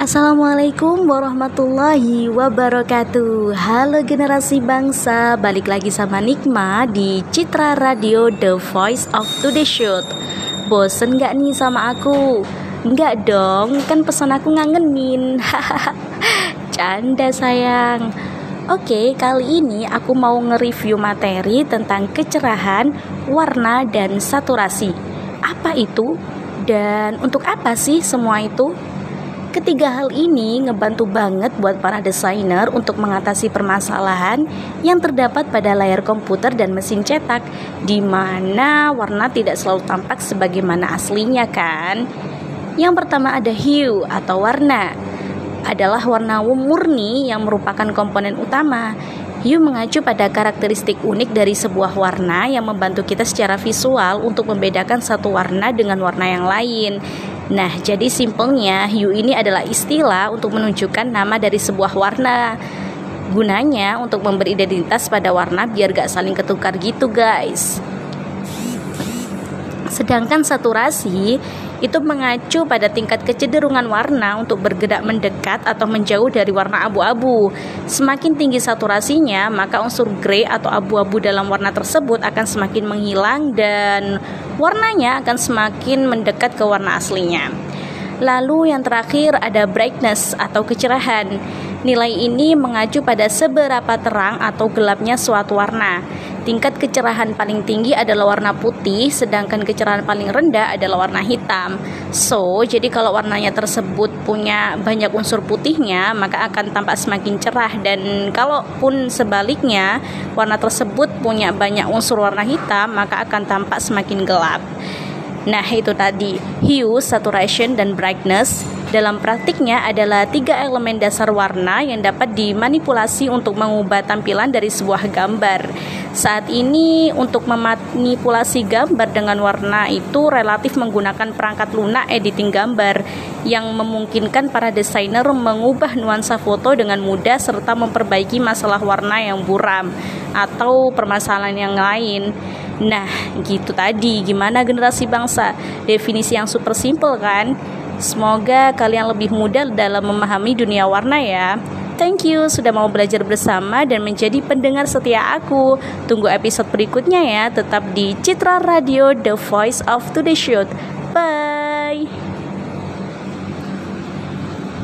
Assalamualaikum warahmatullahi wabarakatuh Halo generasi bangsa Balik lagi sama Nikma di Citra Radio The Voice of Today Shoot Bosen gak nih sama aku? Enggak dong, kan pesan aku ngangenin Canda sayang Oke, kali ini aku mau nge-review materi tentang kecerahan, warna, dan saturasi Apa itu? Dan untuk apa sih semua itu? Ketiga hal ini ngebantu banget buat para desainer untuk mengatasi permasalahan yang terdapat pada layar komputer dan mesin cetak, di mana warna tidak selalu tampak sebagaimana aslinya kan. Yang pertama ada hue atau warna. Adalah warna murni yang merupakan komponen utama. Hue mengacu pada karakteristik unik dari sebuah warna yang membantu kita secara visual untuk membedakan satu warna dengan warna yang lain. Nah, jadi simpelnya hue ini adalah istilah untuk menunjukkan nama dari sebuah warna. Gunanya untuk memberi identitas pada warna biar gak saling ketukar gitu guys. Sedangkan saturasi itu mengacu pada tingkat kecenderungan warna untuk bergerak mendekat atau menjauh dari warna abu-abu. Semakin tinggi saturasinya, maka unsur grey atau abu-abu dalam warna tersebut akan semakin menghilang dan warnanya akan semakin mendekat ke warna aslinya. Lalu yang terakhir ada brightness atau kecerahan. Nilai ini mengacu pada seberapa terang atau gelapnya suatu warna. Tingkat kecerahan paling tinggi adalah warna putih, sedangkan kecerahan paling rendah adalah warna hitam. So, jadi kalau warnanya tersebut punya banyak unsur putihnya, maka akan tampak semakin cerah dan kalaupun sebaliknya, warna tersebut punya banyak unsur warna hitam, maka akan tampak semakin gelap. Nah, itu tadi hue, saturation, dan brightness. Dalam praktiknya adalah tiga elemen dasar warna yang dapat dimanipulasi untuk mengubah tampilan dari sebuah gambar. Saat ini untuk memanipulasi gambar dengan warna itu relatif menggunakan perangkat lunak editing gambar yang memungkinkan para desainer mengubah nuansa foto dengan mudah serta memperbaiki masalah warna yang buram atau permasalahan yang lain. Nah, gitu tadi. Gimana generasi bangsa? Definisi yang super simple kan? Semoga kalian lebih mudah dalam memahami dunia warna ya. Thank you sudah mau belajar bersama dan menjadi pendengar setia aku. Tunggu episode berikutnya ya, tetap di Citra Radio The Voice of Today Shoot. Bye.